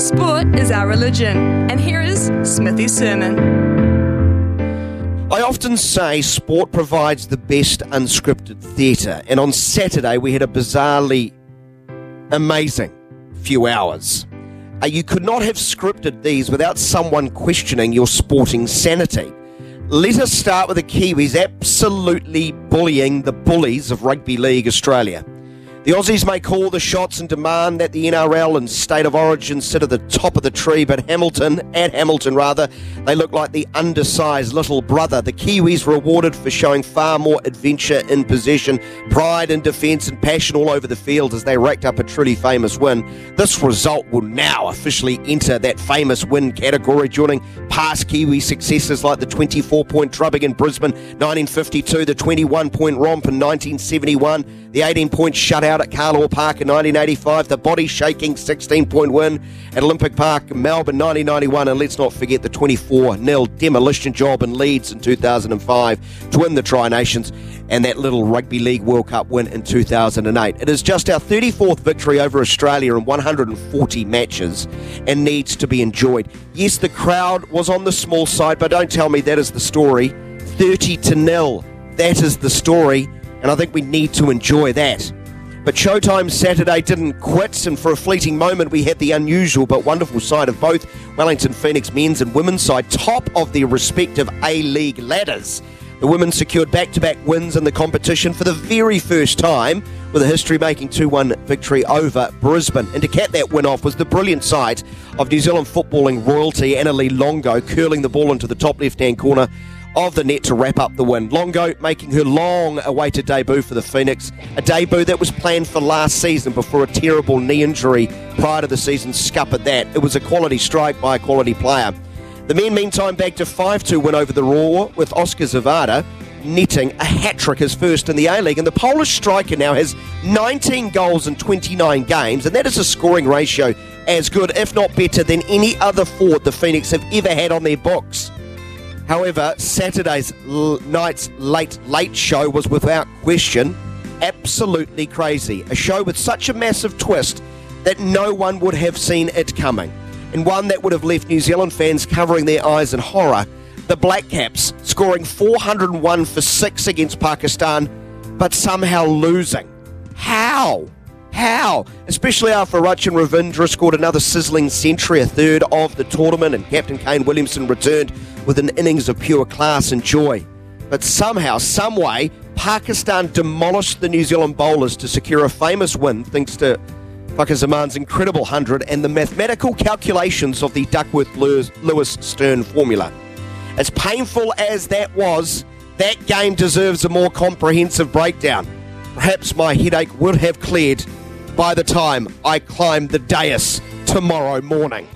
Sport is our religion. And here is Smithy's sermon. I often say sport provides the best unscripted theatre, and on Saturday we had a bizarrely amazing few hours. Uh, you could not have scripted these without someone questioning your sporting sanity. Let us start with the Kiwis absolutely bullying the bullies of Rugby League Australia. The Aussies may call the shots and demand that the NRL and State of Origin sit at the top of the tree, but Hamilton, at Hamilton rather, they look like the undersized little brother. The Kiwis rewarded for showing far more adventure in possession, pride in defence, and passion all over the field as they racked up a truly famous win. This result will now officially enter that famous win category, joining past Kiwi successes like the 24 point drubbing in Brisbane 1952, the 21 point romp in 1971, the 18 point shutout out at Carlaw Park in 1985, the body shaking 16 point win at Olympic Park, Melbourne 1991, and let's not forget the 24 0 demolition job in Leeds in 2005 to win the Tri Nations and that little Rugby League World Cup win in 2008. It is just our 34th victory over Australia in 140 matches and needs to be enjoyed. Yes, the crowd was on the small side, but don't tell me that is the story. 30 to nil. That is the story, and I think we need to enjoy that. But Showtime Saturday didn't quit, and for a fleeting moment, we had the unusual but wonderful sight of both Wellington Phoenix men's and women's side top of their respective A League ladders. The women secured back to back wins in the competition for the very first time, with a history making 2 1 victory over Brisbane. And to cap that win off was the brilliant sight of New Zealand footballing royalty Annalie Longo curling the ball into the top left hand corner of the net to wrap up the win. Longo making her long awaited debut for the Phoenix, a debut that was planned for last season before a terrible knee injury prior to the season scuppered that. It was a quality strike by a quality player. The men, meantime, bagged a 5 2 win over the Roar with Oscar Zawada netting a hat trick, his first in the A League. And the Polish striker now has 19 goals in 29 games, and that is a scoring ratio as good, if not better, than any other forward the Phoenix have ever had on their books. However, Saturday's l- night's late late show was without question absolutely crazy. A show with such a massive twist that no one would have seen it coming, and one that would have left New Zealand fans covering their eyes in horror. The Black Caps scoring 401 for 6 against Pakistan, but somehow losing. How? How? Especially after Rachin Ravindra scored another sizzling century, a third of the tournament, and Captain Kane Williamson returned with an innings of pure class and joy. But somehow, someway, Pakistan demolished the New Zealand bowlers to secure a famous win thanks to Fakhar Zaman's incredible 100 and the mathematical calculations of the Duckworth Lewis Stern formula. As painful as that was, that game deserves a more comprehensive breakdown. Perhaps my headache would have cleared by the time I climb the dais tomorrow morning.